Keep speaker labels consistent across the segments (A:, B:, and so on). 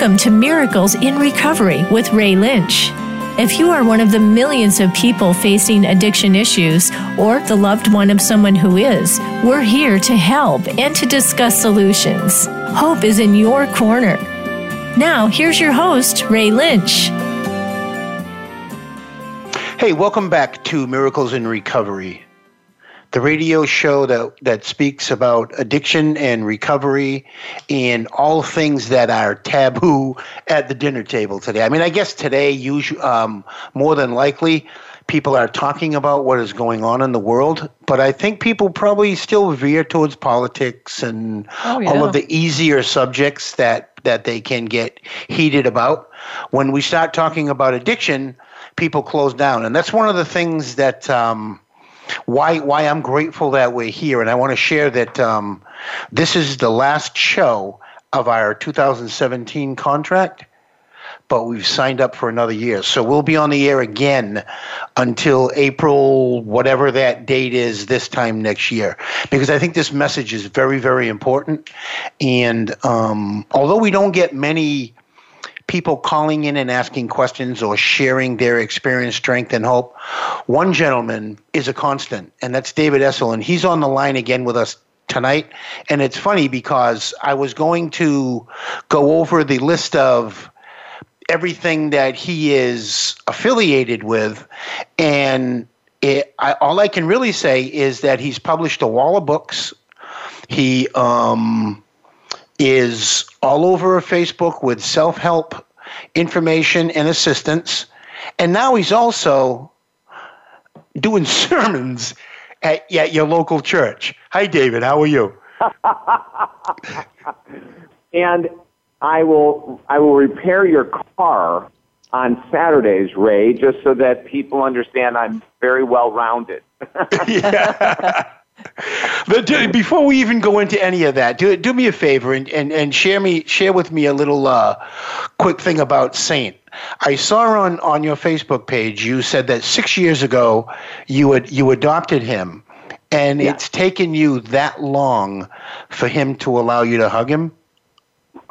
A: Welcome to Miracles in Recovery with Ray Lynch. If you are one of the millions of people facing addiction issues or the loved one of someone who is, we're here to help and to discuss solutions. Hope is in your corner. Now, here's your host, Ray Lynch.
B: Hey, welcome back to Miracles in Recovery the radio show that that speaks about addiction and recovery and all things that are taboo at the dinner table today. I mean, I guess today, usually, um, more than likely, people are talking about what is going on in the world, but I think people probably still veer towards politics and oh, yeah. all of the easier subjects that that they can get heated about. When we start talking about addiction, people close down, and that's one of the things that. Um, why why I'm grateful that we're here, and I want to share that um, this is the last show of our 2017 contract, but we've signed up for another year, so we'll be on the air again until April, whatever that date is, this time next year, because I think this message is very very important, and um, although we don't get many people calling in and asking questions or sharing their experience, strength, and hope. One gentleman is a constant, and that's David Essel, and he's on the line again with us tonight. And it's funny because I was going to go over the list of everything that he is affiliated with, and it, I, all I can really say is that he's published a wall of books. He um, is all over Facebook with self help information and assistance. And now he's also doing sermons at, at your local church. Hi, David. How are you?
C: and I will I will repair your car on Saturdays, Ray, just so that people understand I'm very well rounded.
B: yeah. But do, before we even go into any of that, do do me a favor and, and, and share me share with me a little uh, quick thing about Saint. I saw on, on your Facebook page you said that six years ago you had you adopted him, and yeah. it's taken you that long for him to allow you to hug him.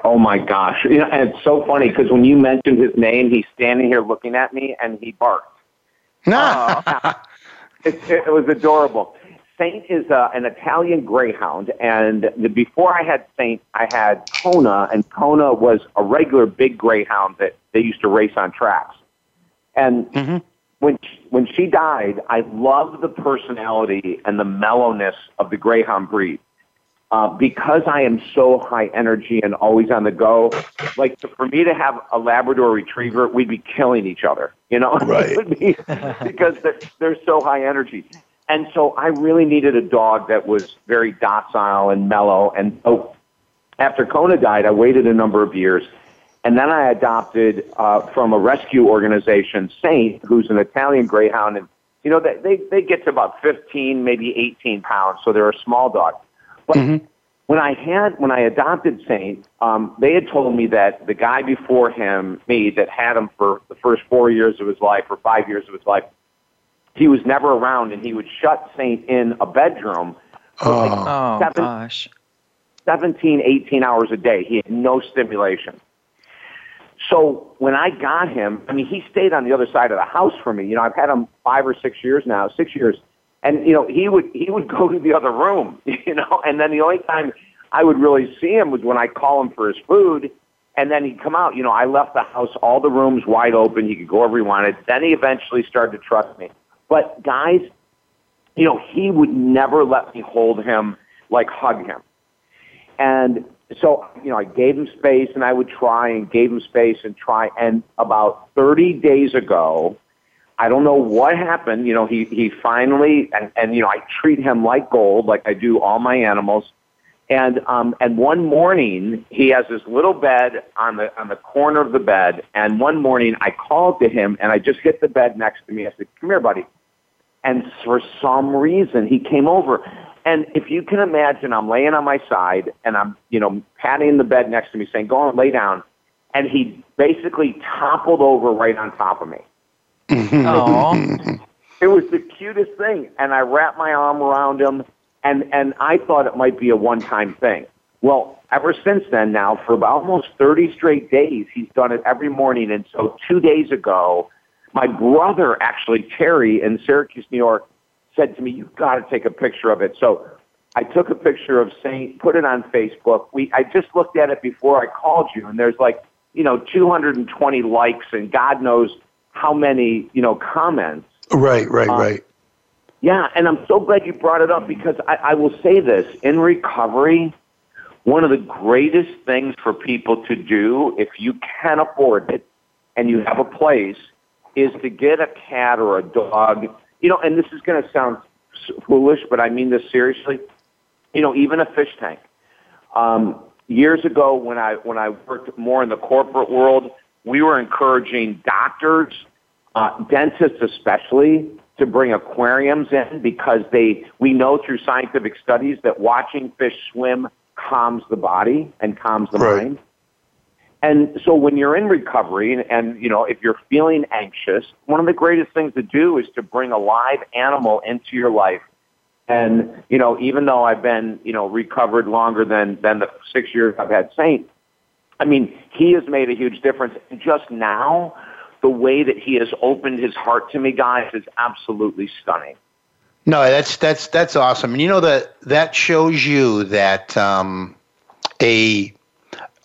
C: Oh my gosh! You know, and it's so funny because when you mentioned his name, he's standing here looking at me and he barked.
B: Nah.
C: Uh, it, it was adorable. Saint is uh, an Italian greyhound, and the, before I had Saint, I had Kona, and Kona was a regular big greyhound that they used to race on tracks. And mm-hmm. when she, when she died, I loved the personality and the mellowness of the greyhound breed. Uh, because I am so high energy and always on the go, like for me to have a Labrador Retriever, we'd be killing each other, you know,
B: right?
C: because they're, they're so high energy. And so I really needed a dog that was very docile and mellow. And so after Kona died, I waited a number of years. And then I adopted uh, from a rescue organization, Saint, who's an Italian greyhound. And, you know, they, they, get to about 15, maybe 18 pounds. So they're a small dog. But mm-hmm. when I had, when I adopted Saint, um, they had told me that the guy before him, me, that had him for the first four years of his life or five years of his life, he was never around, and he would shut Saint in a bedroom
B: for like
D: oh. oh, seven, gosh.
C: 17, 18 hours a day. He had no stimulation. So when I got him, I mean, he stayed on the other side of the house for me. You know, I've had him five or six years now, six years, and you know, he would he would go to the other room. You know, and then the only time I would really see him was when I call him for his food, and then he'd come out. You know, I left the house, all the rooms wide open. He could go wherever he wanted. Then he eventually started to trust me. But guys, you know, he would never let me hold him, like hug him. And so, you know, I gave him space and I would try and gave him space and try. And about 30 days ago, I don't know what happened. You know, he, he finally, and, and, you know, I treat him like gold, like I do all my animals. And, um, and one morning, he has this little bed on the, on the corner of the bed. And one morning I called to him and I just hit the bed next to me. I said, come here, buddy. And for some reason, he came over. And if you can imagine, I'm laying on my side and I'm, you know, patting the bed next to me saying, go on, lay down. And he basically toppled over right on top of me. It was the cutest thing. And I wrapped my arm around him and, and I thought it might be a one time thing. Well, ever since then, now for about almost 30 straight days, he's done it every morning. And so two days ago, my brother, actually, Terry, in Syracuse, New York, said to me, You've got to take a picture of it. So I took a picture of Saint, put it on Facebook. We, I just looked at it before I called you, and there's like, you know, 220 likes and God knows how many, you know, comments.
B: Right, right, um, right.
C: Yeah, and I'm so glad you brought it up because I, I will say this in recovery, one of the greatest things for people to do, if you can afford it and you have a place, is to get a cat or a dog. You know, and this is going to sound foolish, but I mean this seriously. You know, even a fish tank. Um, years ago, when I when I worked more in the corporate world, we were encouraging doctors, uh, dentists especially, to bring aquariums in because they we know through scientific studies that watching fish swim calms the body and calms the right. mind. And so when you're in recovery and, and, you know, if you're feeling anxious, one of the greatest things to do is to bring a live animal into your life. And, you know, even though I've been, you know, recovered longer than, than the six years I've had Saint, I mean, he has made a huge difference. And just now, the way that he has opened his heart to me, guys, is absolutely stunning.
B: No, that's that's that's awesome. And you know that that shows you that um, a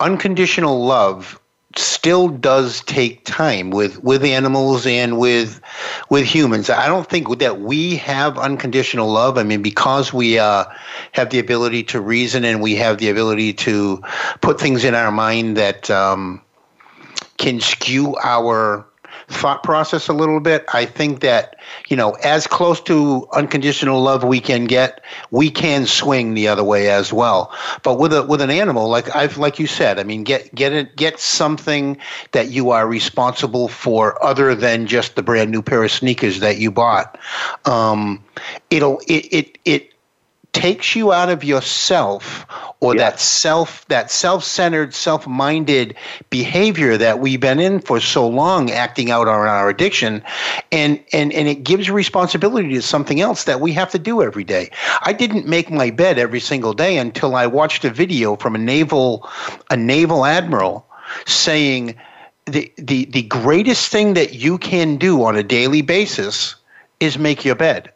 B: unconditional love still does take time with with animals and with with humans. I don't think that we have unconditional love. I mean, because we uh, have the ability to reason and we have the ability to put things in our mind that um, can skew our thought process a little bit. I think that, you know, as close to unconditional love we can get, we can swing the other way as well. But with a with an animal, like I've like you said, I mean get get it get something that you are responsible for other than just the brand new pair of sneakers that you bought. Um, it'll it it it takes you out of yourself or yeah. that self that self-centered self-minded behavior that we've been in for so long acting out on our addiction. And and and it gives responsibility to something else that we have to do every day. I didn't make my bed every single day until i watched a video from a naval a naval admiral saying the the the greatest thing that you can do on a daily basis is make your bed.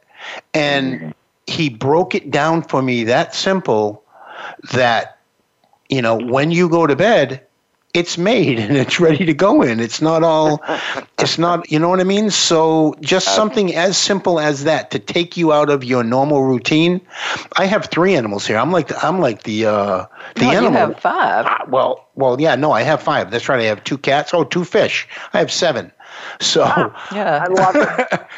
B: And mm-hmm he broke it down for me that simple that you know when you go to bed it's made and it's ready to go in. It's not all it's not you know what i mean? So just something as simple as that to take you out of your normal routine. I have three animals here. I'm like the, i'm like the uh the
D: no,
B: animal.
D: you have five. Uh,
B: well well yeah no i have five. That's right. I have two cats. Oh two fish. I have seven. So
D: yeah.
C: I love it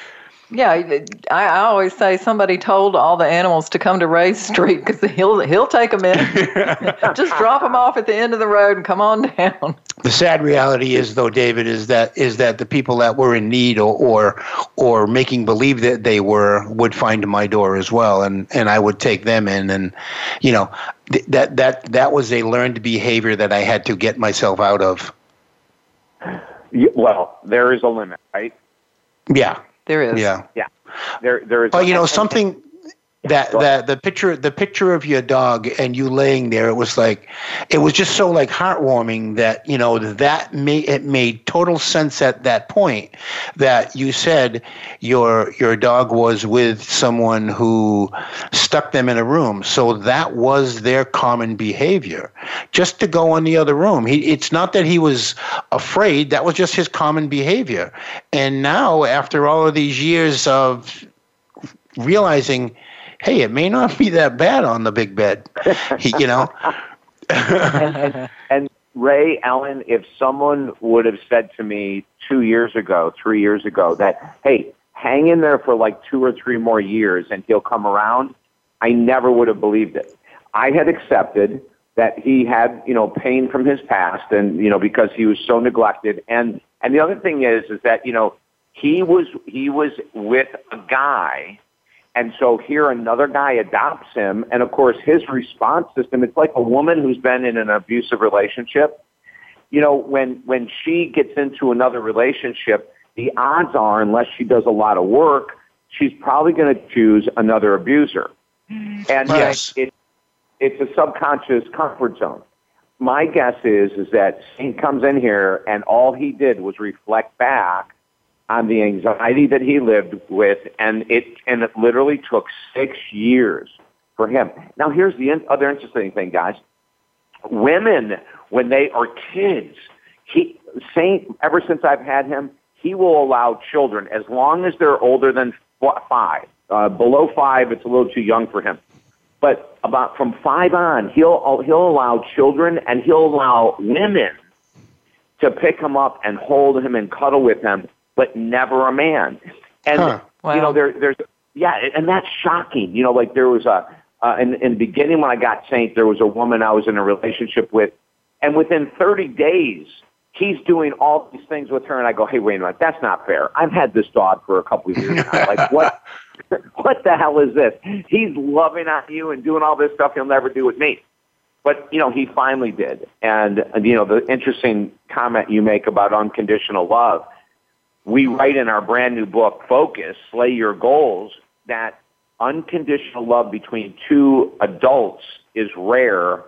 D: Yeah, I, I always say somebody told all the animals to come to Ray Street because he'll he'll take them in. Just drop them off at the end of the road and come on down.
B: The sad reality is, though, David, is that is that the people that were in need or or, or making believe that they were would find my door as well, and and I would take them in, and you know th- that that that was a learned behavior that I had to get myself out of.
C: Well, there is a limit, right?
B: Yeah.
D: There is.
B: Yeah.
C: Yeah. There, there is.
B: Well, you know, something that that the picture the picture of your dog and you laying there it was like it was just so like heartwarming that you know that made it made total sense at that point that you said your your dog was with someone who stuck them in a room. So that was their common behavior. Just to go in the other room. He it's not that he was afraid. That was just his common behavior. And now after all of these years of realizing hey, it may not be that bad on the big bed, you know.
C: and Ray Allen, if someone would have said to me two years ago, three years ago, that hey, hang in there for like two or three more years and he'll come around, I never would have believed it. I had accepted that he had, you know, pain from his past and, you know, because he was so neglected. And, and the other thing is, is that, you know, he was, he was with a guy and so here another guy adopts him. And of course, his response system, it's like a woman who's been in an abusive relationship. You know, when, when she gets into another relationship, the odds are, unless she does a lot of work, she's probably going to choose another abuser. Mm-hmm.
B: And yes. it,
C: it's a subconscious comfort zone. My guess is is that Saint comes in here and all he did was reflect back on the anxiety that he lived with, and it and it literally took six years for him. Now, here's the other interesting thing, guys. Women, when they are kids, he Saint. Ever since I've had him, he will allow children as long as they're older than five. Uh, below five, it's a little too young for him. But about from five on, he'll he'll allow children and he'll allow women to pick him up and hold him and cuddle with him but never a man. And huh. wow. you know, there, there's yeah, and that's shocking. You know, like there was a uh, in, in the beginning when I got Saint, there was a woman I was in a relationship with, and within 30 days, he's doing all these things with her, and I go, hey, wait a minute, that's not fair. I've had this dog for a couple of years now. like what? what the hell is this? He's loving on you and doing all this stuff he'll never do with me. But you know, he finally did. And you know, the interesting comment you make about unconditional love we write in our brand new book, Focus, Slay Your Goals, that unconditional love between two adults is rare,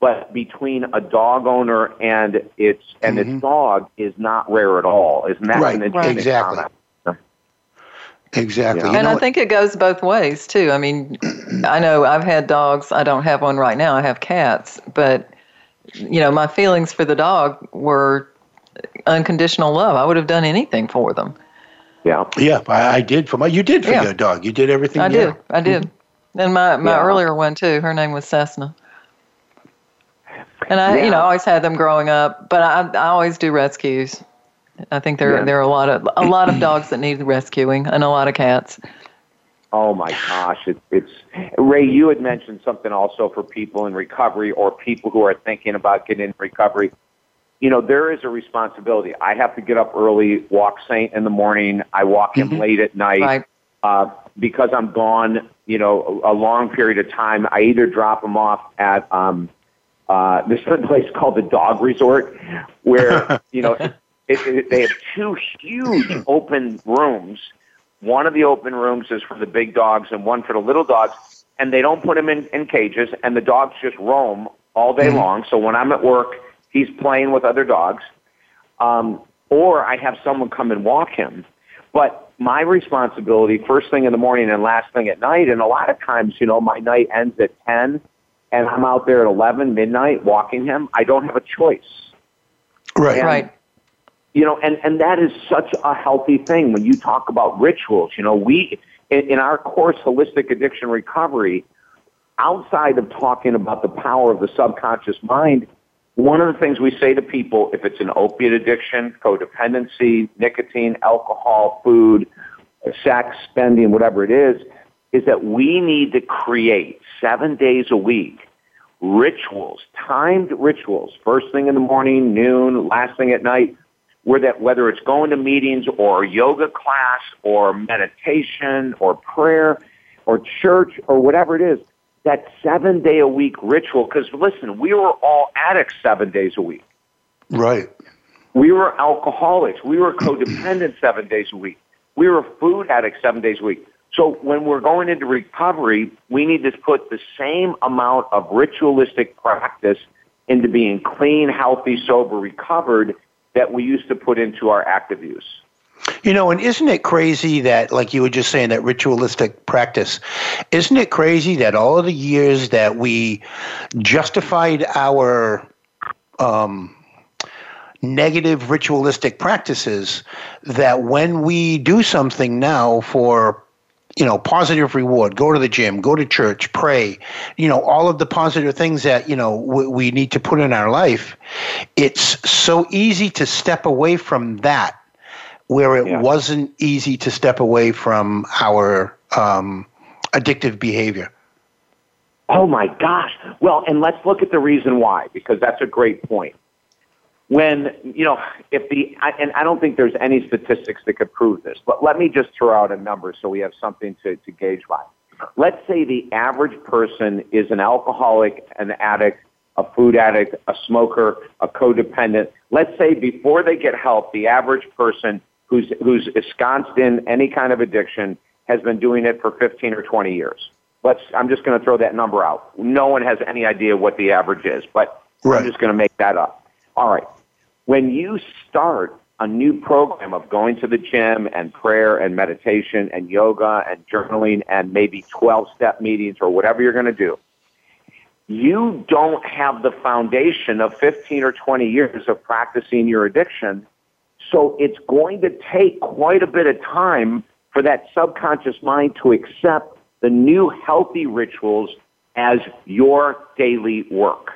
C: but between a dog owner and its and mm-hmm. its dog is not rare at all. Isn't that
B: right? An right. Exactly. Comment? Exactly.
D: Yeah. And I think it goes both ways too. I mean, I know I've had dogs. I don't have one right now. I have cats, but you know, my feelings for the dog were unconditional love. I would have done anything for them.
C: Yeah.
B: Yeah, I, I did for my. You did for yeah. your dog. You did everything.
D: I did. I did. Mm-hmm. And my my yeah. earlier one too. Her name was Cessna. And I, yeah. you know, I always had them growing up, but I, I always do rescues. I think there there are a lot of a lot of dogs that need rescuing, and a lot of cats.
C: Oh my gosh, it, it's Ray. You had mentioned something also for people in recovery or people who are thinking about getting in recovery you know, there is a responsibility. I have to get up early, walk Saint in the morning. I walk him mm-hmm. late at night. Right. Uh, because I'm gone, you know, a, a long period of time, I either drop him off at, um, uh, this place called the Dog Resort where, you know, it, it, they have two huge open rooms. One of the open rooms is for the big dogs and one for the little dogs. And they don't put them in, in cages and the dogs just roam all day mm-hmm. long. So when I'm at work, he's playing with other dogs, um, or I have someone come and walk him. But my responsibility, first thing in the morning and last thing at night, and a lot of times, you know, my night ends at 10 and I'm out there at 11, midnight, walking him. I don't have a choice.
B: Right.
C: And,
D: right.
C: You know, and, and that is such a healthy thing when you talk about rituals. You know, we, in, in our course, Holistic Addiction Recovery, outside of talking about the power of the subconscious mind, one of the things we say to people, if it's an opiate addiction, codependency, nicotine, alcohol, food, sex, spending, whatever it is, is that we need to create seven days a week rituals, timed rituals, first thing in the morning, noon, last thing at night, where that whether it's going to meetings or yoga class or meditation or prayer or church or whatever it is, that seven day a week ritual. Because listen, we were all addicts seven days a week.
B: Right.
C: We were alcoholics. We were codependent seven days a week. We were food addicts seven days a week. So when we're going into recovery, we need to put the same amount of ritualistic practice into being clean, healthy, sober, recovered that we used to put into our active use.
B: You know, and isn't it crazy that, like you were just saying, that ritualistic practice, isn't it crazy that all of the years that we justified our um, negative ritualistic practices, that when we do something now for you know positive reward go to the gym go to church pray you know all of the positive things that you know we, we need to put in our life it's so easy to step away from that where it yeah. wasn't easy to step away from our um, addictive behavior.
C: Oh my gosh. Well, and let's look at the reason why, because that's a great point. When, you know, if the, and I don't think there's any statistics that could prove this, but let me just throw out a number so we have something to, to gauge by. Let's say the average person is an alcoholic, an addict, a food addict, a smoker, a codependent. Let's say before they get help, the average person who's who's ensconced in any kind of addiction has been doing it for 15 or 20 years. Let's. I'm just going to throw that number out. No one has any idea what the average is, but
B: Right.
C: I'm just going to make that up. All right. When you start a new program of going to the gym and prayer and meditation and yoga and journaling and maybe 12 step meetings or whatever you're going to do, you don't have the foundation of 15 or 20 years of practicing your addiction. So it's going to take quite a bit of time for that subconscious mind to accept the new healthy rituals as your daily work.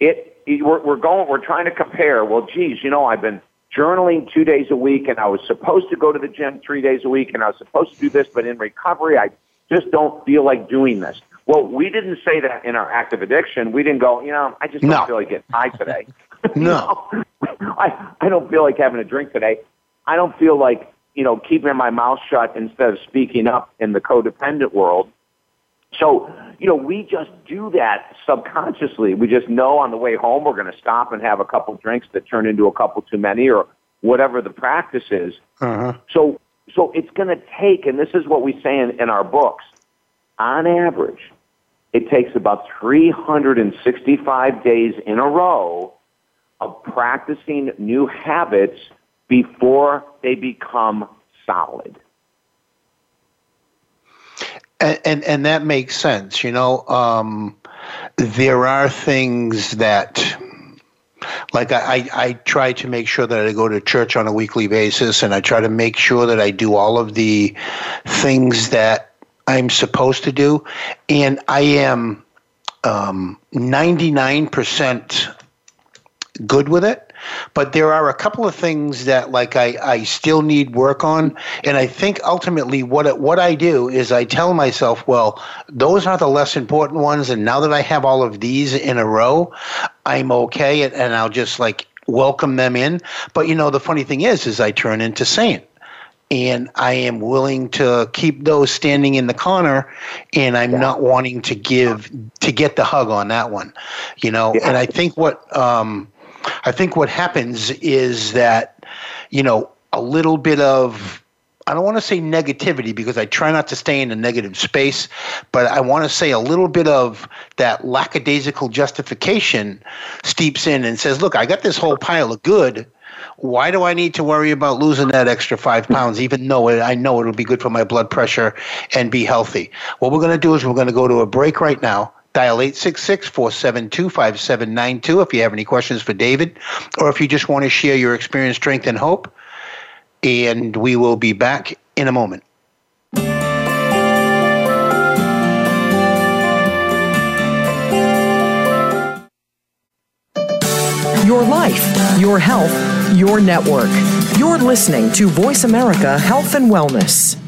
C: It, we're, we're going, we're trying to compare. Well, geez, you know, I've been journaling two days a week and I was supposed to go to the gym three days a week and I was supposed to do this, but in recovery, I just don't feel like doing this. Well, we didn't say that in our active addiction. We didn't go, you know, I just don't
B: No.
C: feel like getting high today.
B: No.
C: I, I don't feel like having a drink today. I don't feel like, you know, keeping my mouth shut instead of speaking up in the codependent world. So, you know, we just do that subconsciously. We just know on the way home we're going to stop and have a couple drinks that turn into a couple too many or whatever the practice is.
B: Uh-huh.
C: So, so it's going to take, and this is what we say in, in our books, on average, it takes about 365 days in a row of practicing new habits before they become solid.
B: And, and and that makes sense. You know, um, there are things that, like I, I, try to make sure that I go to church on a weekly basis, and I try to make sure that I do all of the things that I'm supposed to do, and I am um, 99% good with it. But there are a couple of things that like I, I still need work on. And I think ultimately what it, what I do is I tell myself, well, those are the less important ones. And now that I have all of these in a row, I'm okay. And, and I'll just like welcome them in. But you know, the funny thing is, is I turn into saint and I am willing to keep those standing in the corner, and I'm not wanting to give to get the hug on that one, you know.
C: Yeah.
B: And I think what um, I think what happens is that you know a little bit of I don't want to say negativity because I try not to stay in a negative space, but I want to say a little bit of that lackadaisical justification steeps in and says, "Look, I got this whole pile of good." why do I need to worry about losing that extra five pounds, even though I know it'll be good for my blood pressure and be healthy? What we're going to do is we're going to go to a break right now. Dial 866 472 5792 if you have any questions for David or if you just want to share your experience, strength, and hope. And we will be back in a moment.
E: Your life, your health, your network. You're listening to Voice America Health and Wellness.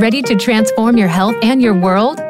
F: Ready to transform your health and your world?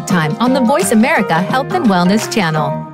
F: Time on the Voice America Health and Wellness channel.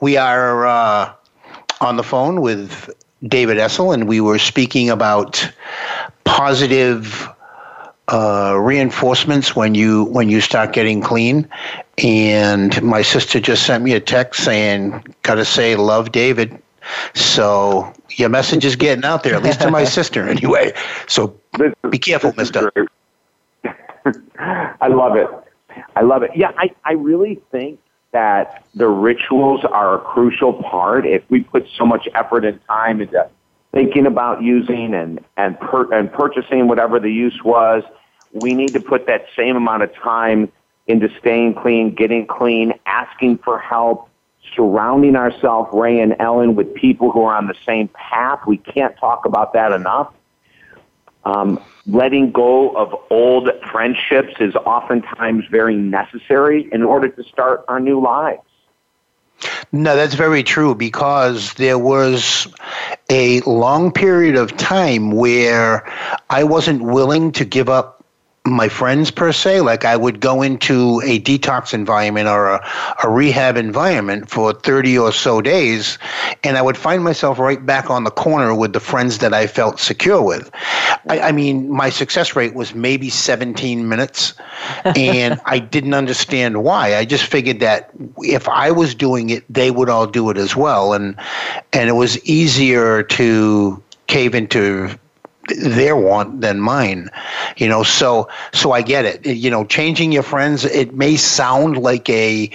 B: We are uh, on the phone with David Essel, and we were speaking about positive uh, reinforcements when you when you start getting clean. And my sister just sent me a text saying, "Gotta say, love David." So your message is getting out there, at least to my sister, anyway. So be careful, Mister.
C: I love it. I love it. Yeah, I, I really think that the rituals are a crucial part. If we put so much effort and time into thinking about using and and per, and purchasing whatever the use was, we need to put that same amount of time into staying clean, getting clean, asking for help, surrounding ourselves, Ray and Ellen, with people who are on the same path. We can't talk about that enough. Um, letting go of old friendships is oftentimes very necessary in order to start our new lives.
B: No, that's very true because there was a long period of time where I wasn't willing to give up my friends per se. Like I would go into a detox environment or a, a rehab environment for 30 or so days, and I would find myself right back on the corner with the friends that I felt secure with. I, I mean, my success rate was maybe 17 minutes, and I didn't understand why. I just figured that if I was doing it, they would all do it as well, and and it was easier to cave into their want than mine you know so so i get it you know changing your friends it may sound like a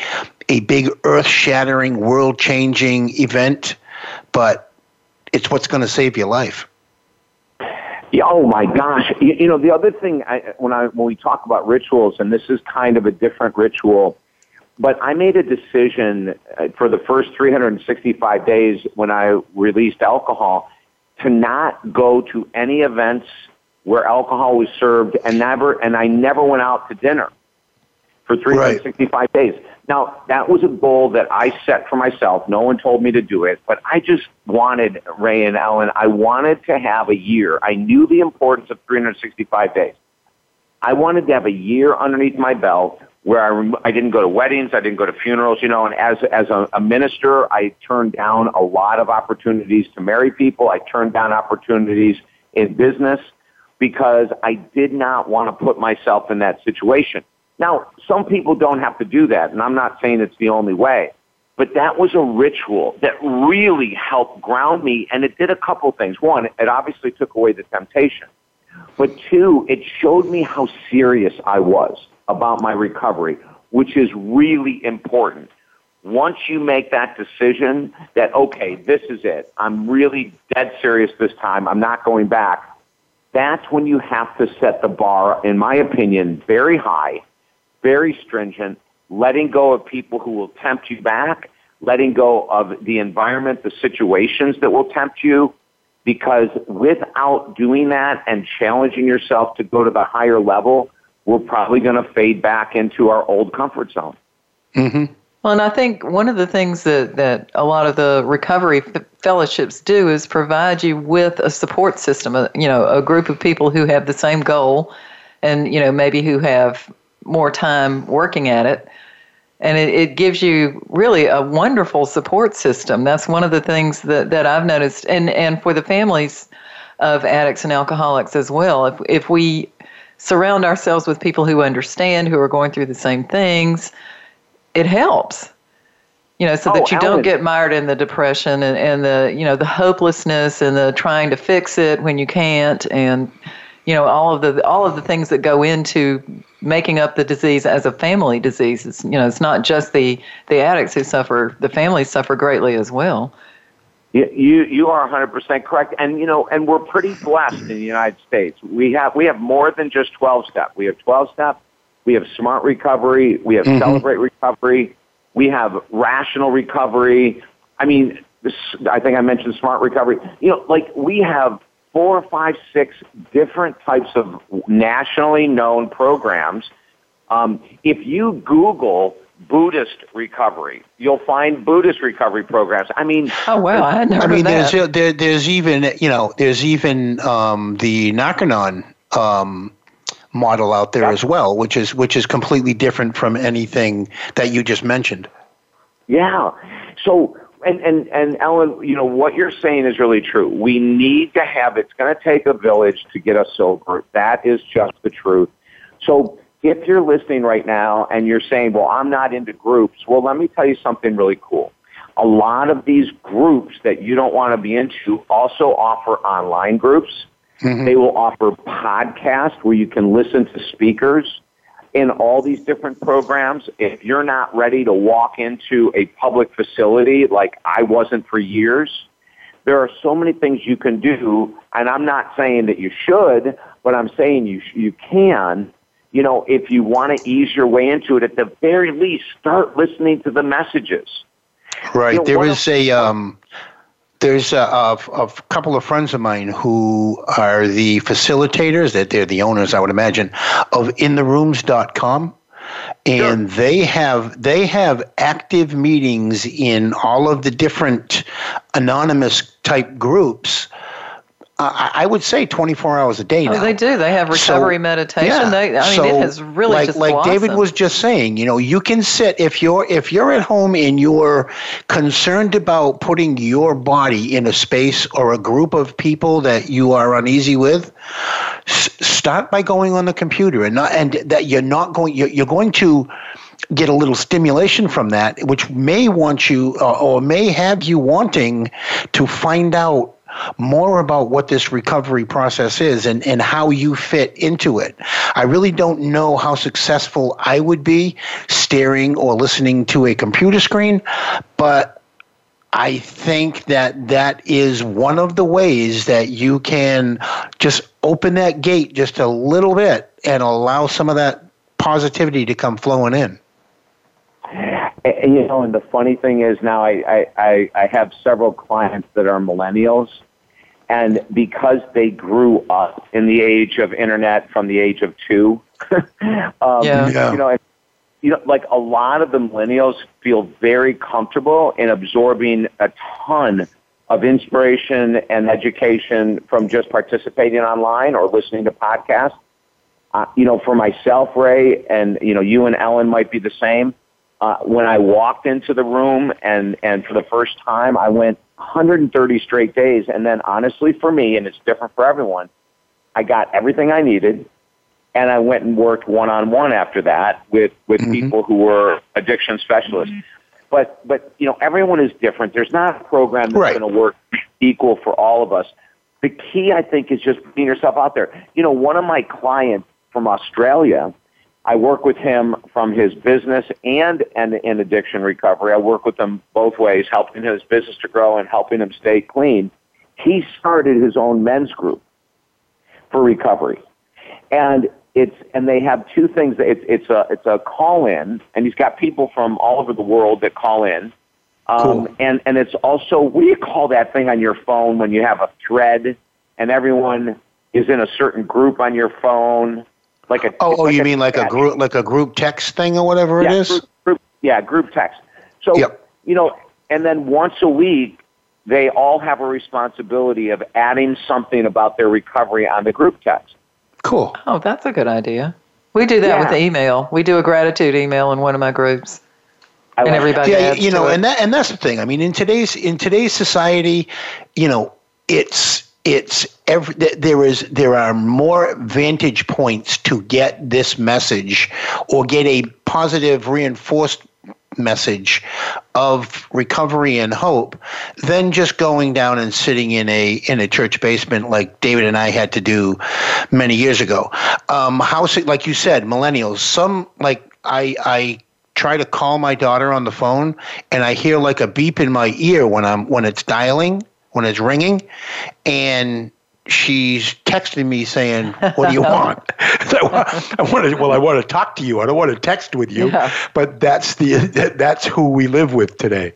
B: a big earth shattering world changing event but it's what's going to save your life
C: oh my gosh! You, you know the other thing I, when I when we talk about rituals, and this is kind of a different ritual, but I made a decision uh, for the first 365 days when I released alcohol to not go to any events where alcohol was served and never and I never went out to dinner for 365 right. days. Now, that was a goal that I set for myself. No one told me to do it, but I just wanted Ray and Ellen, I wanted to have a year. I knew the importance of 365 days. I wanted to have a year underneath my belt where I, I didn't go to weddings, I didn't go to funerals, you know, and as, as a, a minister, I turned down a lot of opportunities to marry people. I turned down opportunities in business because I did not want to put myself in that situation. Now, some people don't have to do that, and I'm not saying it's the only way, but that was a ritual that really helped ground me, and it did a couple things. One, it obviously took away the temptation. But two, it showed me how serious I was about my recovery, which is really important. Once you make that decision that, okay, this is it, I'm really dead serious this time, I'm not going back, that's when you have to set the bar, in my opinion, very high, very stringent, letting go of people who will tempt you back, letting go of the environment, the situations that will tempt you, because without doing that and challenging yourself to go to the higher level, we're probably going to fade back into our old comfort zone.
B: Mm-hmm.
D: Well, and I think one of the things that, that a lot of the recovery fellowships do is provide you with a support system, a, you know, a group of people who have the same goal and, you know, maybe who have more time working at it. And it, it gives you really a wonderful support system. That's one of the things that, that I've noticed. And, and for the families of addicts and alcoholics as well, if, if we surround ourselves with people who understand, who are going through the same things, it helps. You know, so
C: Oh,
D: that you don't get mired in the depression and, and the, you know, the hopelessness and the trying to fix it when you can't and you know, all of the all of the things that go into making up the disease as a family disease. It's you know, it's not just the the addicts who suffer, the families suffer greatly as well.
C: You, you you are 100% correct, and you know, and we're pretty blessed in the United States. We have we have more than just 12 step. We have 12 step. We have smart recovery. We have celebrate recovery. We have rational recovery. I mean, this, I think I mentioned smart recovery. You know, like we have four, five, six different types of nationally known programs. Um, if you Google Buddhist recovery, you'll find Buddhist recovery programs. I mean,
D: Oh wow, I hadn't heard
B: I mean,
D: of that.
B: there's there, there's even you know there's even um, the Nakanon um, model out there as well, which is which is completely different from anything that you just mentioned.
C: Yeah. So, and, and, and Ellen, you know, what you're saying is really true. We need to have, it's going to take a village to get us sober. That is just the truth. So if you're listening right now and you're saying, well, I'm not into groups, well, let me tell you something really cool. A lot of these groups that you don't want to be into also offer online groups. They will offer podcasts where you can listen to speakers in all these different programs. If you're not ready to walk into a public facility like I wasn't for years, there are so many things you can do. And I'm not saying that you should, but I'm saying you, you can. You know, if you want to ease your way into it, at the very least, start listening to the messages.
B: Right.
C: You know,
B: there is a um, there's a, a, a couple of friends of mine who are the facilitators, that they're the owners, I would imagine, of intherooms.com. And they have they have active meetings in all of the different anonymous type groups. Uh, I would say 24 hours a day
D: Oh,
B: now.
D: they do. They have recovery
B: So,
D: meditation.
B: yeah.
D: They, I mean,
B: So,
D: it has really
B: like,
D: just
B: like David was just saying. You know, you can sit if you're if you're at home and you're concerned about putting your body in a space or a group of people that you are uneasy with. S- start by going on the computer and not and that you're not going. You're, you're going to get a little stimulation from that, which may want you uh, or may have you wanting to find out more about what this recovery process is and, and how you fit into it. I really don't know how successful I would be staring or listening to a computer screen, but I think that that is one of the ways that you can just open that gate just a little bit and allow some of that positivity to come flowing in.
C: And, you know, and the funny thing is now I, I, I, I have several clients that are millennials, and because they grew up in the age of internet from the age of two, um,
D: Yeah.
B: Yeah.
C: you know, and, you know, like a lot of the millennials feel very comfortable in absorbing a ton of inspiration and education from just participating online or listening to podcasts. Uh, you know, for myself, Ray, and you know, you and Ellen might be the same. Uh, when I walked into the room and and for the first time, I went 130 straight days, and then honestly, for me, and it's different for everyone, I got everything I needed, and I went and worked one on one after that with with people who were addiction specialists. But but you know, everyone is different. There's not a program that's
B: Right.
C: going to work equal for all of us. The key, I think, is just being yourself out there. You know, one of my clients from Australia, I work with him from his business and and in addiction recovery. I work with him both ways, helping his business to grow and helping him stay clean. He started his own men's group for recovery, and it's and they have two things. It's it's a it's a call in, and he's got people from all over the world that call in. Um,
B: Cool.
C: and and it's also what do you call that thing on your phone when you have a thread and everyone is in a certain group on your phone, like a
B: Oh, oh,
C: like
B: you
C: a
B: mean like a group, like a group text thing or whatever
C: yeah,
B: it is?
C: Group, group, yeah, group text. So
B: Yep.
C: you know, and then once a week, they all have a responsibility of adding something about their recovery on the group text.
B: Cool.
D: Oh, that's a good idea. We do that
C: Yeah.
D: with email. We do a gratitude email in one of my groups,
C: I
D: and everybody
B: yeah,
D: adds
B: you know,
D: to it.
B: and that and that's the thing. I mean, in today's in today's society, you know, it's it's every there is there are more vantage points to get this message or get a positive reinforced message of recovery and hope than just going down and sitting in a in a church basement like David and I had to do many years ago. Um, like you said, millennials. Some like I I try to call my daughter on the phone and I hear like a beep in my ear when I'm when it's dialing when it's ringing and she's texting me saying, "What do you want?" I want to. Well, I want to talk to you. I don't want to text with you. Yeah. But that's the that's who we live with today.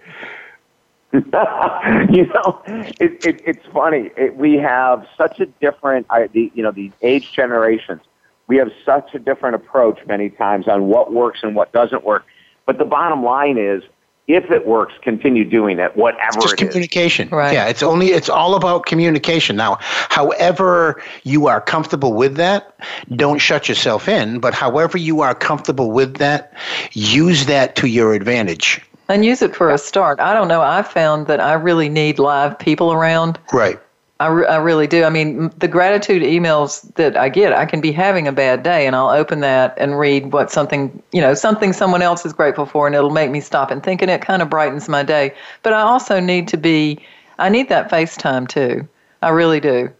C: you know, it, it, it's funny. It, we have such a different, I, the, you know, the age generations. We have such a different approach many times on what works and what doesn't work. But the bottom line is, if it works, continue doing it, whatever
B: it's just communication. Right. Yeah, it's only it's all about communication. Now, however you are comfortable with that, don't shut yourself in. But however you are comfortable with that, use that to your advantage.
D: And use it for a start. I don't know. I found that I really need live people around.
B: Right.
D: I, re- I really do. I mean, the gratitude emails that I get, I can be having a bad day and I'll open that and read what something, you know, something someone else is grateful for and it'll make me stop and think and it kind of brightens my day. But I also need to be, I need that FaceTime too. I really do.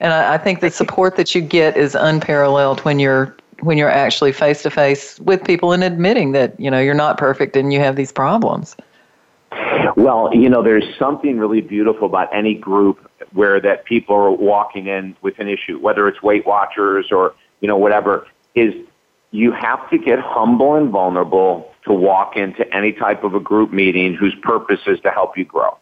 D: And I, I think the support that you get is unparalleled when you're when you're actually face to face with people and admitting that, you know, you're not perfect and you have these problems.
C: Well, you know, there's something really beautiful about any group where that people are walking in with an issue, whether it's Weight Watchers or, you know, whatever, is you have to get humble and vulnerable to walk into any type of a group meeting whose purpose is to help you grow.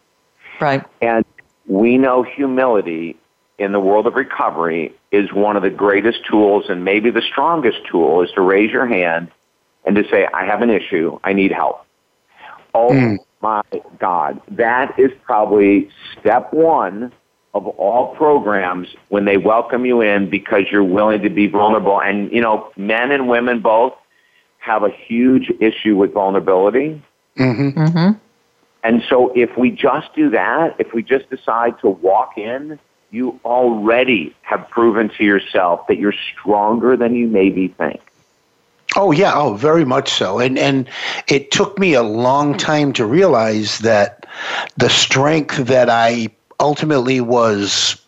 D: Right.
C: And we know humility in the world of recovery is one of the greatest tools and maybe the strongest tool is to raise your hand and to say, I have an issue. I need help. Oh mm. my God. That is probably step one of all programs when they welcome you in because you're willing to be vulnerable. And, you know, men and women both have a huge issue with vulnerability.
B: Mm-hmm. Mm-hmm.
C: And so if we just do that, if we just decide to walk in, you already have proven to yourself that you're stronger than you maybe think.
B: Oh yeah, oh very much so. And and it took me a long time to realize that the strength that I ultimately was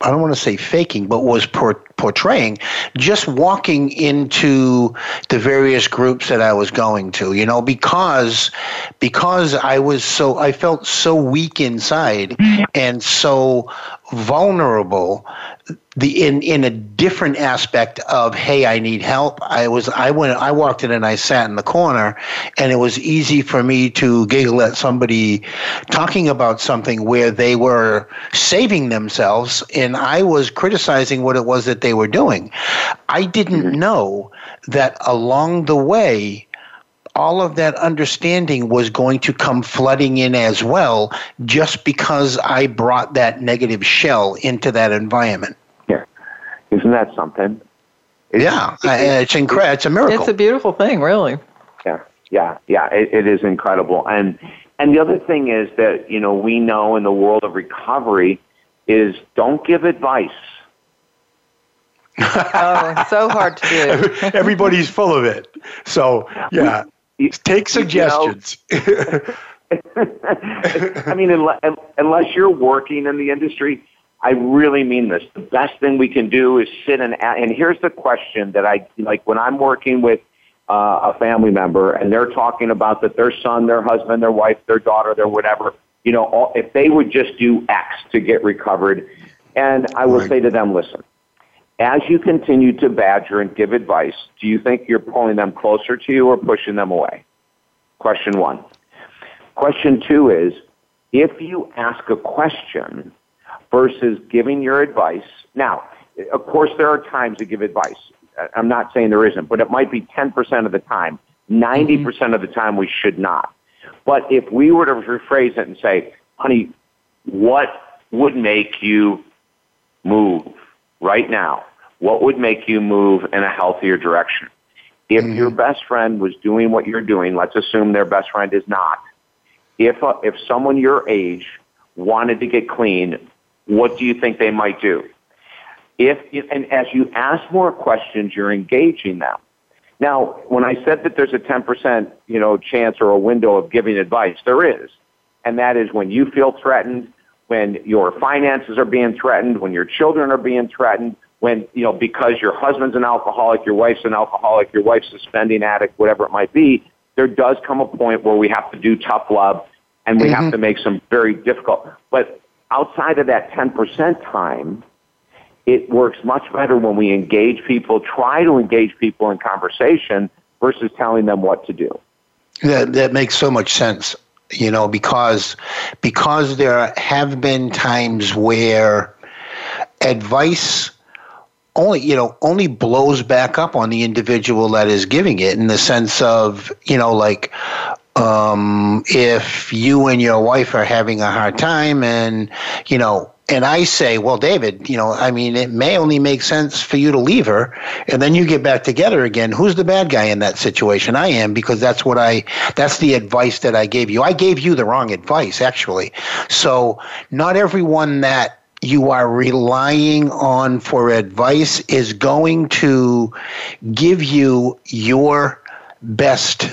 B: I don't want to say faking, but was portraying, just walking into the various groups that I was going to, you know, because because I was so I felt so weak inside mm-hmm. and so vulnerable the in in a different aspect of hey i need help i was i went i walked in and i sat in the corner and it was easy for me to giggle at somebody talking about something where they were saving themselves and i was criticizing what it was that they were doing i didn't mm-hmm. know that along the way all of that understanding was going to come flooding in as well, just because I brought that negative shell into that environment.
C: Yeah. Isn't that something?
B: It's, yeah, it's, incredible. It's a miracle.
D: It's a beautiful thing, really.
C: Yeah, yeah, yeah. It, it is incredible. And and the other thing is that you know we know in the world of recovery is don't give advice.
D: oh, so hard to do.
B: Everybody's full of it. So yeah, Take suggestions.
C: You know, I mean, unless, unless you're working in the industry, I really mean this. The best thing we can do is sit and and here's the question that I like when I'm working with uh, a family member and they're talking about that their son, their husband, their wife, their daughter, their whatever, you know, all, if they would just do X to get recovered, and I will right. say to them, listen, as you continue to badger and give advice, do you think you're pulling them closer to you or pushing them away? Question one. Question two is, if you ask a question versus giving your advice, now, of course, there are times to give advice. I'm not saying there isn't, but it might be 10% of the time. 90% of the time we should not. But if we were to rephrase it and say, honey, what would make you move? right now, what would make you move in a healthier direction? If mm-hmm. your best friend was doing what you're doing, let's assume their best friend is not. If uh, if someone your age wanted to get clean, What do you think they might do? If, if and as you ask more questions, you're engaging them. Now, when I said that there's a 10% you know chance or a window of giving advice, there is, and that is when you feel threatened, when your finances are being threatened, when your children are being threatened, when you know because your husband's an alcoholic, your wife's an alcoholic, your wife's a spending addict, whatever it might be. There does come a point where we have to do tough love, and we mm-hmm. have to make some very difficult. But outside of that 10% time, it works much better when we engage people, try to engage people in conversation versus telling them what to do.
B: That that makes so much sense, you know, because because there have been times where advice only you know only blows back up on the individual that is giving it in the sense of you know like um, if you and your wife are having a hard time and you know and I say, well, David, you know, I mean, it may only make sense for you to leave her, and then you get back together again. Who's the bad guy in that situation? I am because that's what I, that's the advice that I gave you. I gave you the wrong advice, actually. So not everyone that you are relying on for advice is going to give you your best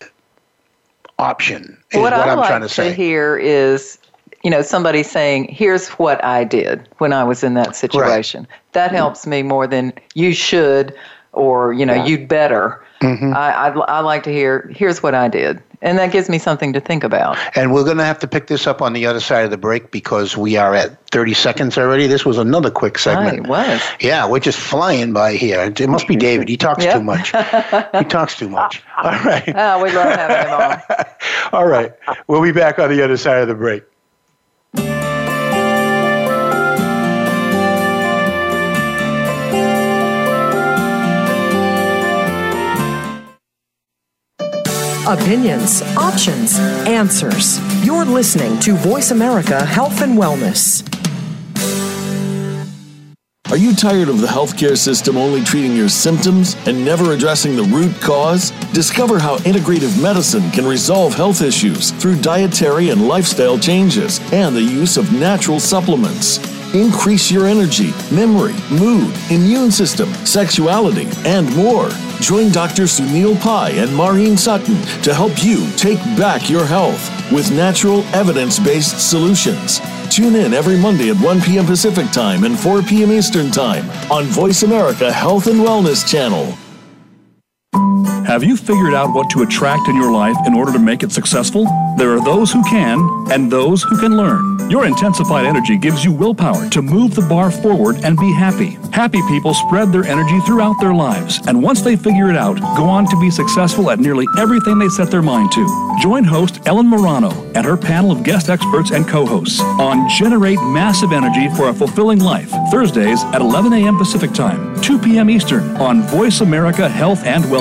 B: option.
D: what, what I am like trying to, say. to hear is you know, somebody saying, here's what I did when I was in that situation. Right. That helps me more than you should or, you know, yeah. you'd better. Mm-hmm. I, I, I like to hear, here's what I did. And that gives me something to think about.
B: And we're going to have to pick this up on the other side of the break because we are at 30 seconds already. This was another quick segment.
D: Right, it was.
B: Yeah, we're just flying by here. It must be David. He talks yep. too much. he talks too much. All right.
D: Oh, we love having him on.
B: All right. We'll be back on the other side of the break.
E: Opinions, options, answers. You're listening to Voice America Health and Wellness.
G: Are you tired of the healthcare system only treating your symptoms and never addressing the root cause? Discover how integrative medicine can resolve health issues through dietary and lifestyle changes and the use of natural supplements. Increase your energy, memory, mood, immune system, sexuality, and more. Join Dr. Sunil Pai and Maureen Sutton to help you take back your health with natural, evidence based solutions. Tune in every Monday at 1 p.m. Pacific Time and 4 p.m. Eastern Time on Voice America Health and Wellness Channel.
H: Have you figured out what to attract in your life in order to make it successful? There are those who can and those who can learn. Your intensified energy gives you willpower to move the bar forward and be happy. Happy people spread their energy throughout their lives, and once they figure it out, go on to be successful at nearly everything they set their mind to. Join host Ellen Morano and her panel of guest experts and co hosts on Generate Massive Energy for a Fulfilling Life, Thursdays at 11 a.m. Pacific Time, 2 p.m. Eastern on Voice America Health and Wellness.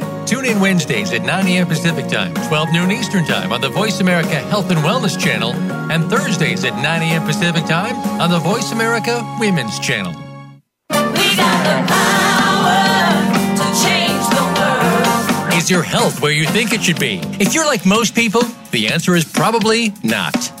I: Tune in Wednesdays at 9 a.m. Pacific Time, 12 noon Eastern Time on the Voice America Health and Wellness Channel, and Thursdays at 9 a.m. Pacific Time on the Voice America Women's Channel. We got the power to change the world. Is your health where you think it should be? If you're like most people, the answer is probably not.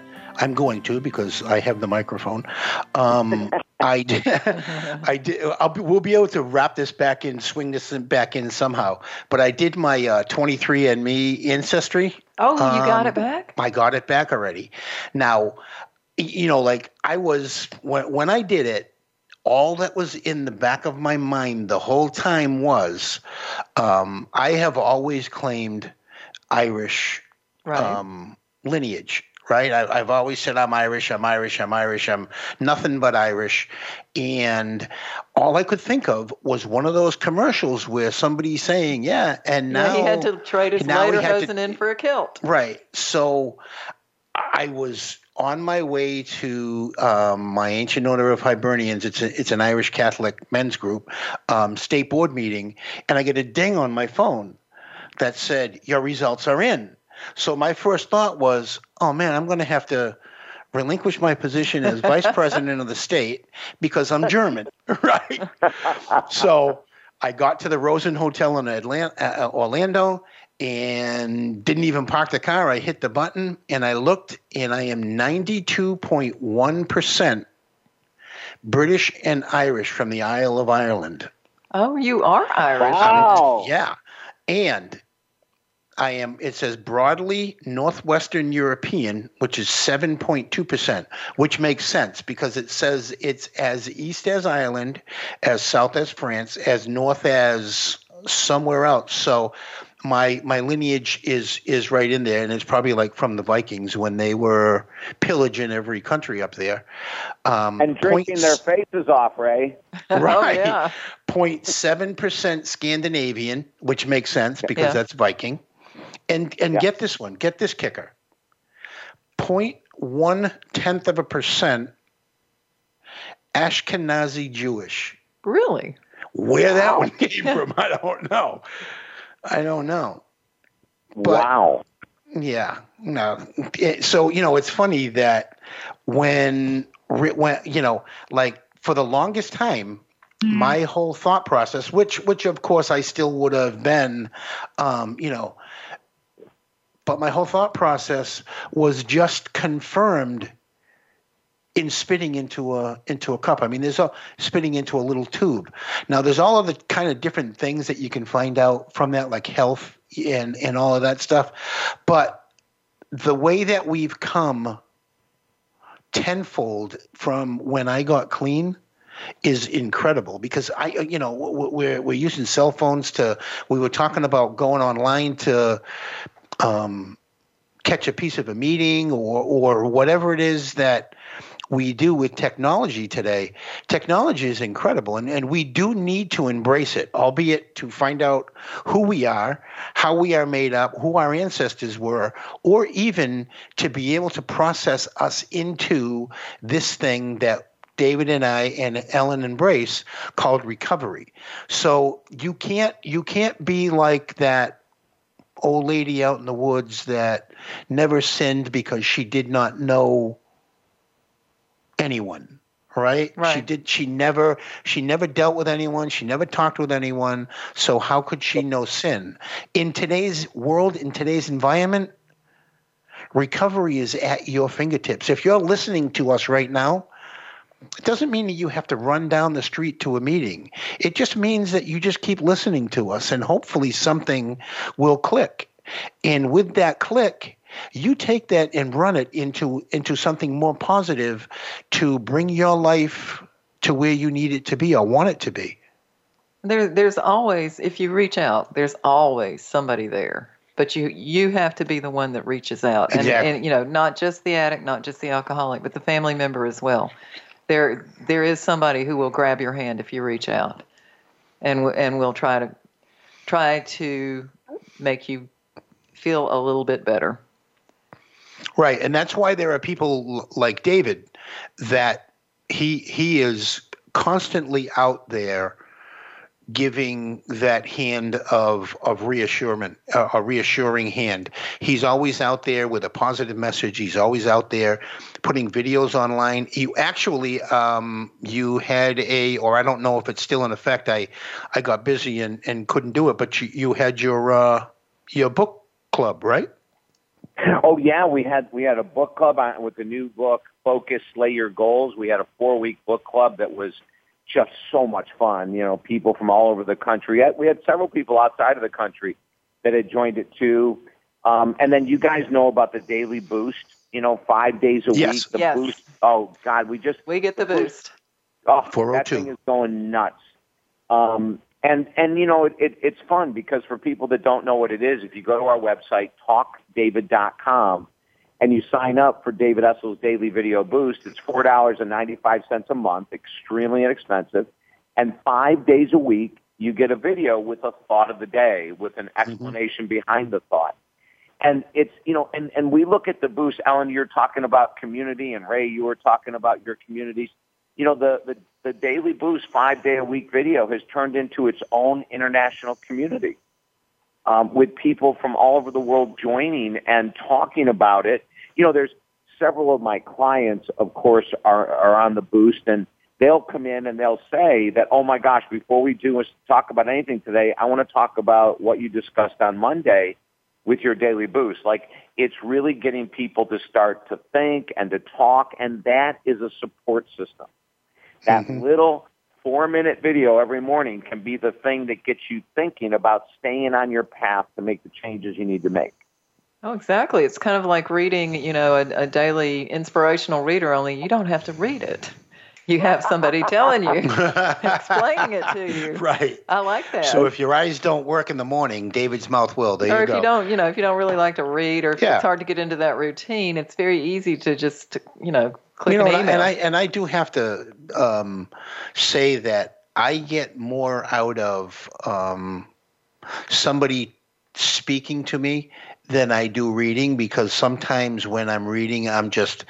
B: I'm going to because I have the microphone. Um, I did. I did. I'll be, we'll be able to wrap this back in, swing this back in somehow. But I did my uh, 23andMe ancestry.
D: Oh, you got
B: Um,
D: it back?
B: I got it back already. Now, you know, like I was when when I did it. All that was in the back of my mind the whole time was, um, I have always claimed Irish
D: Right.
B: um, lineage, right? I, I've always said I'm Irish, I'm Irish, I'm Irish, I'm nothing but Irish. And all I could think of was one of those commercials where somebody's saying, yeah, and now
D: he had to trade his
B: now he had
D: lederhosen in for a kilt.
B: Right. So I was on my way to um, my ancient order of Hibernians. It's a, it's an Irish Catholic men's group um, state board meeting, and I get a ding on my phone that said your results are in. So my first thought was, oh man, I'm going to have to relinquish my position as vice president of the state because I'm German, right? so I got to the Rosen Hotel in Atlanta, uh, Orlando and didn't even park the car. I hit the button and I looked, and I am 92.1% British and Irish from the Isle of Ireland.
D: Oh, you are Irish. Wow.
B: Yeah. And I am, it says broadly Northwestern European, which is 7.2%, which makes sense because it says it's as east as Ireland, as south as France, as north as somewhere else. So my my lineage is is right in there, and it's probably like from the Vikings when they were pillaging every country up there. Um,
C: and drinking
B: points-
C: their faces off, Ray.
B: right.
D: Oh, yeah.
B: 0.7% Scandinavian, which makes sense because
D: Yeah.
B: that's Viking. And and get this one, get this kicker. 0.1 tenth of a percent Ashkenazi Jewish.
D: Really?
B: Where that one came from, I don't know. I don't know.
C: wow.
B: Yeah, no. So you know, it's funny that when when you know, like for the longest time, my whole thought process, which which of course I still would have been, um, you know, but my whole thought process was just confirmed in spitting into a into a cup. I mean, there's a spitting into a little tube. Now, there's all of the kind of different things that you can find out from that, like health and and all of that stuff. But the way that we've come tenfold from when I got clean is incredible because I, you know, we're we're using cell phones to. We were talking about going online to. Um, catch a piece of a meeting or or whatever it is that we do with technology today. Technology is incredible and, and we do need to embrace it, albeit to find out who we are, how we are made up, who our ancestors were, or even to be able to process us into this thing that David and I and Ellen embrace called recovery. So you can't you can't be like that old lady out in the woods that never sinned because she did not know anyone right?
D: Right.
B: she did she never she never dealt with anyone she never talked with anyone so how could she know sin in today's world in today's environment recovery is at your fingertips if you're listening to us right now it doesn't mean that you have to run down the street to a meeting. It just means that you just keep listening to us and hopefully something will click. And with that click, you take that and run it into into something more positive to bring your life to where you need it to be or want it to be.
D: There, there's always, if you reach out, there's always somebody there. But you, you have to be the one that reaches out, and,
B: Exactly.
D: and you know, not just the addict, not just the alcoholic, but the family member as well. There, there is somebody who will grab your hand if you reach out, and and will try to, try to make you feel a little bit better.
B: Right, and that's why there are people like David that he he is constantly out there giving that hand of of reassurance, uh, a reassuring hand. He's always out there with a positive message. He's always out there putting videos online. You actually um, you had a, or I don't know if it's still in effect. I I got busy and, and couldn't do it, but you, you had your uh, your book club, right?
C: Oh yeah, we had we had a book club on, with the new book Focus Slay Your Goals. We had a four week book club that was just so much fun. You know, people from all over the country. We had several people outside of the country that had joined it too. Um, and then you guys know about the daily boost. You know, five days a
B: Yes.
C: week. The
D: Yes.
C: boost. Oh God, we just
D: We get the boost.
C: Oh, that
B: 402.
C: thing is going nuts. Um, and and you know it, it, it's fun because for people that don't know what it is, if you go to our website talkdavid.com and you sign up for David Essel's daily video boost, it's four dollars and ninety five cents a month, extremely inexpensive, and five days a week you get a video with a thought of the day with an explanation behind the thought. And it's you know, and and we look at the boost. Ellen, you're talking about community, and Ray, you were talking about your communities you know the, the the daily boost five day a week video has turned into its own international community um, with people from all over the world joining and talking about it you know there's several of my clients of course are are on the boost and they'll come in and they'll say that oh my gosh before we do talk about anything today i want to talk about what you discussed on monday with your daily boost. Like it's really getting people to start to think and to talk, and that is a support system. That mm-hmm. little four minute video every morning can be the thing that gets you thinking about staying on your path to make the changes you need to make.
D: Oh, exactly. It's kind of like reading, you know, a, a daily inspirational reader, only you don't have to read it. You have somebody telling you, explaining it to you.
B: Right.
D: I like that.
B: So if your eyes don't work in the morning, David's mouth will. There
D: or
B: you
D: if you don't, you know, if you don't really like to read, or if
B: Yeah.
D: it's hard to get into that routine, it's very easy to just, you know, click
B: you know,
D: an
B: and I-
D: email.
B: and I and I do have to um, say that I get more out of um, somebody speaking to me than I do reading because sometimes when I'm reading, I'm just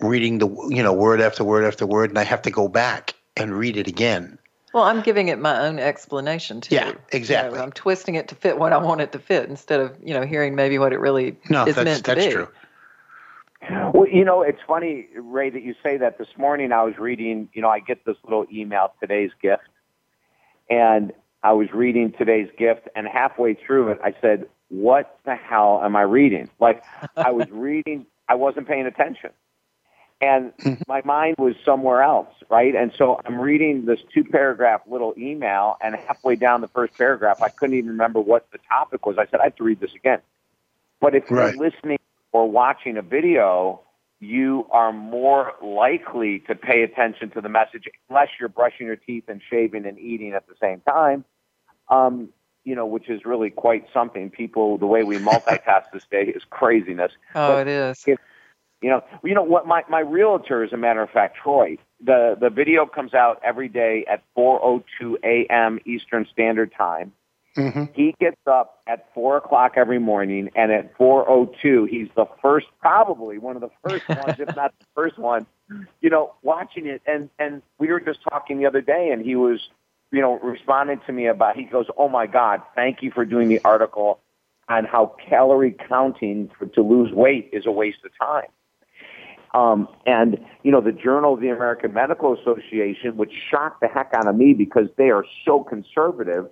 B: reading the you know word after word after word, and I have to go back and read it again.
D: well, I'm giving it my own explanation too.
B: Yeah,
D: You know,
B: exactly.
D: I'm twisting it to fit what I want it to fit instead of, you know, hearing maybe what it really
B: No,
D: is
B: that's
D: meant to
B: that's
D: be.
B: true.
C: Well, you know, it's funny, Ray, that you say that. This morning I was reading, you know, I get this little email, today's gift, and I was reading today's gift, and halfway through it, I said, What the hell am I reading? Like, I was reading, I wasn't paying attention. And my mind was somewhere else, right? And so I'm reading this two paragraph little email, and halfway down the first paragraph, I couldn't even remember what the topic was. I said, I have to read this again. But if
B: Right.
C: you're listening or watching a video, you are more likely to pay attention to the message unless you're brushing your teeth and shaving and eating at the same time. Um, you know, which is really quite something. People, the way we multitask this day is craziness.
D: Oh,
C: But
D: it is.
C: if- you know, you know what? My my realtor, as a matter of fact, Troy. The the video comes out every day at 4:02 a.m. Eastern Standard Time.
B: hmm
C: He gets up at four o'clock every morning, and at 4:02, he's the first, probably one of the first ones, if not the first one, you know, watching it. And and we were just talking the other day, and he was, you know, responding to me about. He goes, "Oh my God, thank you for doing the article on how calorie counting for, to lose weight is a waste of time." Um, and you know, the Journal of the American Medical Association, which shocked the heck out of me because they are so conservative,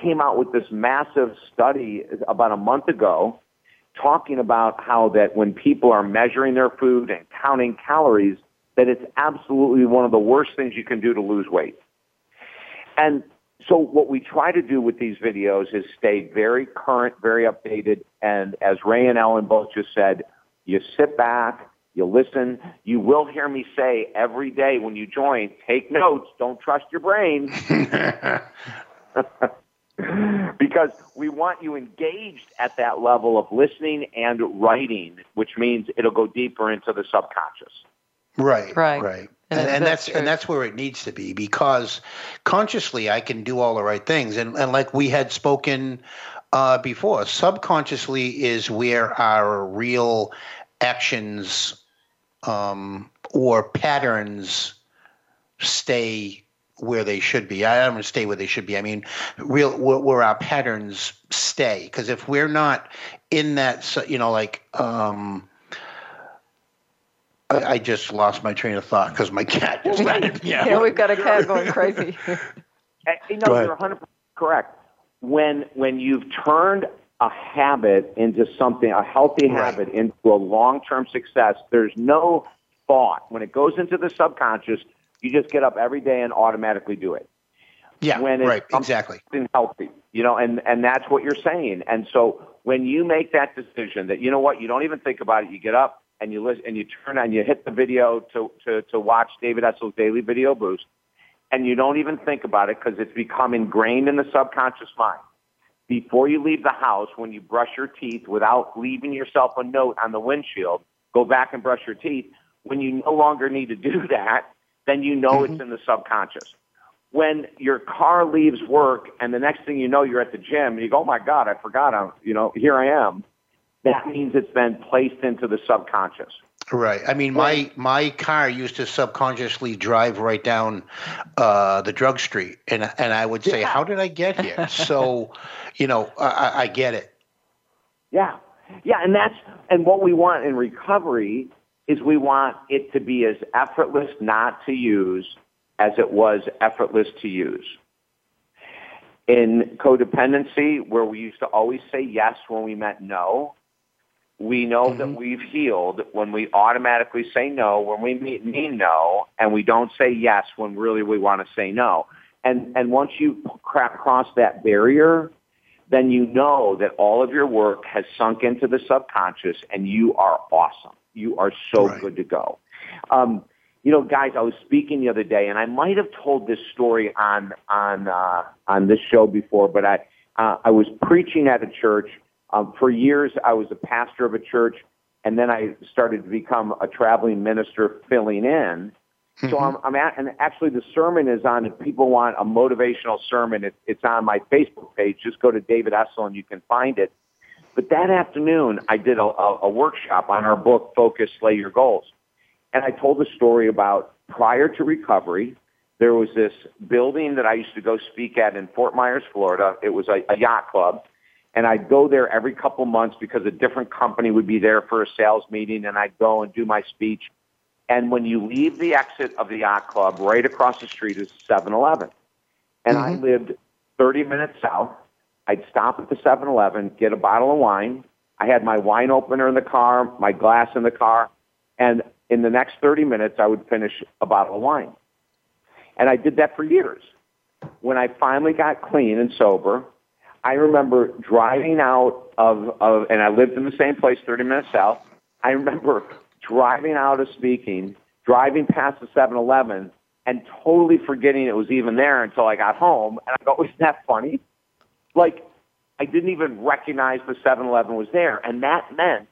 C: came out with this massive study about a month ago talking about how that when people are measuring their food and counting calories, that it's absolutely one of the worst things you can do to lose weight. And so what we try to do with these videos is stay very current, very updated, and as Ray and Ellen both just said, you sit back, you listen. You will hear me say every day when you join, take notes, don't trust your brain. because we want you engaged at that level of listening and writing, which means it'll go deeper into the subconscious.
B: Right,
D: Right.
B: right.
D: And
B: And, and
D: that's
B: that's and that's where it needs to be because consciously I can do all the right things and and like we had spoken uh, before, subconsciously is where our real actions um, or patterns stay where they should be. I don't want to stay where they should be. I mean, real where, where our patterns stay. Because if we're not in that, you know, like. Um, I, I just lost my train of thought because my cat just ratted me out.
D: Yeah, we've got a cat going crazy.
C: And, you
B: Go
C: know,
B: ahead.
C: you're 100% correct. When when you've turned a habit into something, a healthy habit into a long-term success, there's no thought. When it goes into the subconscious, you just get up every day and automatically do it.
B: Yeah,
C: when it's
B: right, exactly.
C: something healthy, you know, and and that's what you're saying. And so when you make that decision that you know what, you don't even think about it, you get up and you listen and you turn on, you hit the video to to to watch David Essel's daily video boost, and you don't even think about it because it's become ingrained in the subconscious mind. Before you leave the house, when you brush your teeth, without leaving yourself a note on the windshield, go back and brush your teeth. When you no longer need to do that, then you know it's mm-hmm. in the subconscious when your car leaves work and the next thing you know you're at the gym and you go, oh my God, I forgot I'm, you know, here I am. That means it's been placed into the subconscious.
B: Right. I mean, my my car used to subconsciously drive right down uh, the drug street, and and I would say,
C: Yeah.
B: "How did I get here?" so, you know, I, I- I get it.
C: Yeah. Yeah, and that's and what we want in recovery is we want it to be as effortless not to use as it was effortless to use. In codependency, where we used to always say yes when we meant no, we know that we've healed when we automatically say no, when we mean, no, and we don't say yes when really we want to say no. And and once you cross that barrier, then you know that all of your work has sunk into the subconscious and you are awesome. You are so good to go. Um, you know, guys, I was speaking the other day, and I might have told this story on on uh, on this show before, but I uh, I was preaching at a church. Um, for years, I was a pastor of a church, and then I started to become a traveling minister, filling in. So I'm, I'm at, and actually the sermon is on. If people want a motivational sermon, it, it's on my Facebook page. Just go to David Essel and you can find it. But that afternoon, I did a, a, a workshop on our book, Focus, Slay Your Goals. And I told a story about prior to recovery, there was this building that I used to go speak at in Fort Myers, Florida. It was a, a yacht club. And I'd go there every couple months because a different company would be there for a sales meeting and I'd go and do my speech. And when you leave the exit of the yacht club, right across the street is 7-Eleven. And I mm-hmm. lived 30 minutes south. I'd stop at the 7-Eleven, get a bottle of wine. I had my wine opener in the car, my glass in the car, and in the next 30 minutes, I would finish a bottle of wine. And I did that for years. When I finally got clean and sober, I remember driving out of, of and I lived in the same place, 30 minutes south. I remember driving out of speaking, driving past the 7-Eleven, and totally forgetting it was even there until I got home. And I go, isn't that funny? Like, I didn't even recognize the 7-Eleven was there. And that meant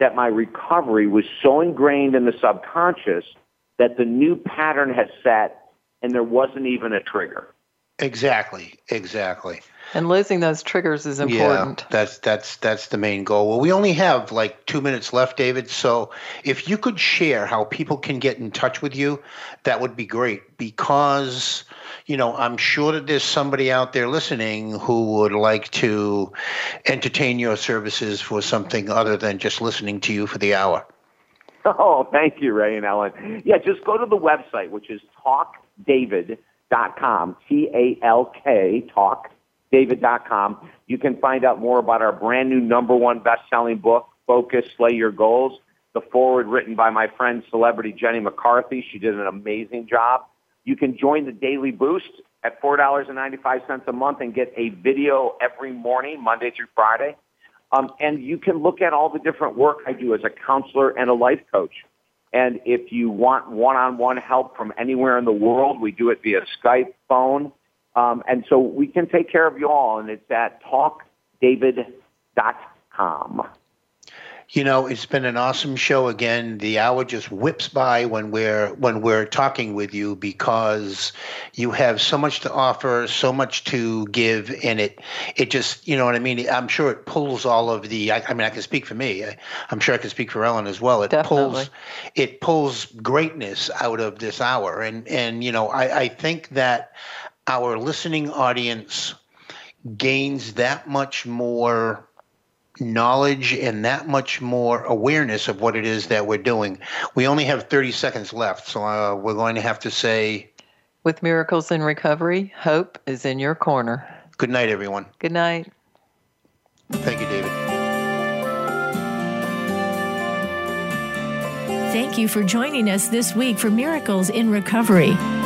C: that my recovery was so ingrained in the subconscious that the new pattern had set and there wasn't even a trigger.
B: Exactly. Exactly.
D: And losing those triggers is important.
B: Yeah, that's that's that's the main goal. Well, we only have like two minutes left, David. So if you could share how people can get in touch with you, that would be great. Because you know, I'm sure that there's somebody out there listening who would like to entertain your services for something other than just listening to you for the hour.
C: Oh, thank you, Ray and Ellen. Yeah, just go to the website, which is talkdavid.com, T-A-L-K, talkdavid.com. You can find out more about our brand new number one best-selling book, Focus, Slay Your Goals. The foreword written by my friend, celebrity Jenny McCarthy. She did an amazing job. You can join the Daily Boost at $4.95 a month and get a video every morning, Monday through Friday. Um, and you can look at all the different work I do as a counselor and a life coach. And if you want one-on-one help from anywhere in the world, we do it via Skype, phone. Um, and so we can take care of you all. And it's at talkdavid.com.
B: You know, it's been an awesome show again. The hour just whips by when we're when we're talking with you because you have so much to offer, so much to give, and it it just you know what I mean. I'm sure it pulls all of the. I, I mean, I can speak for me. I, I'm sure I can speak for Ellen as well. It pulls it pulls greatness out of this hour, and and you know I, I think that our listening audience gains that much more knowledge and that much more awareness of what it is that we're doing. We only have 30 seconds left, so uh, we're going to have to say
D: With miracles in recovery, hope is in your corner.
B: good night, everyone.
D: Good night.
B: Thank you, David.
A: Thank you for joining us this week for Miracles in Recovery.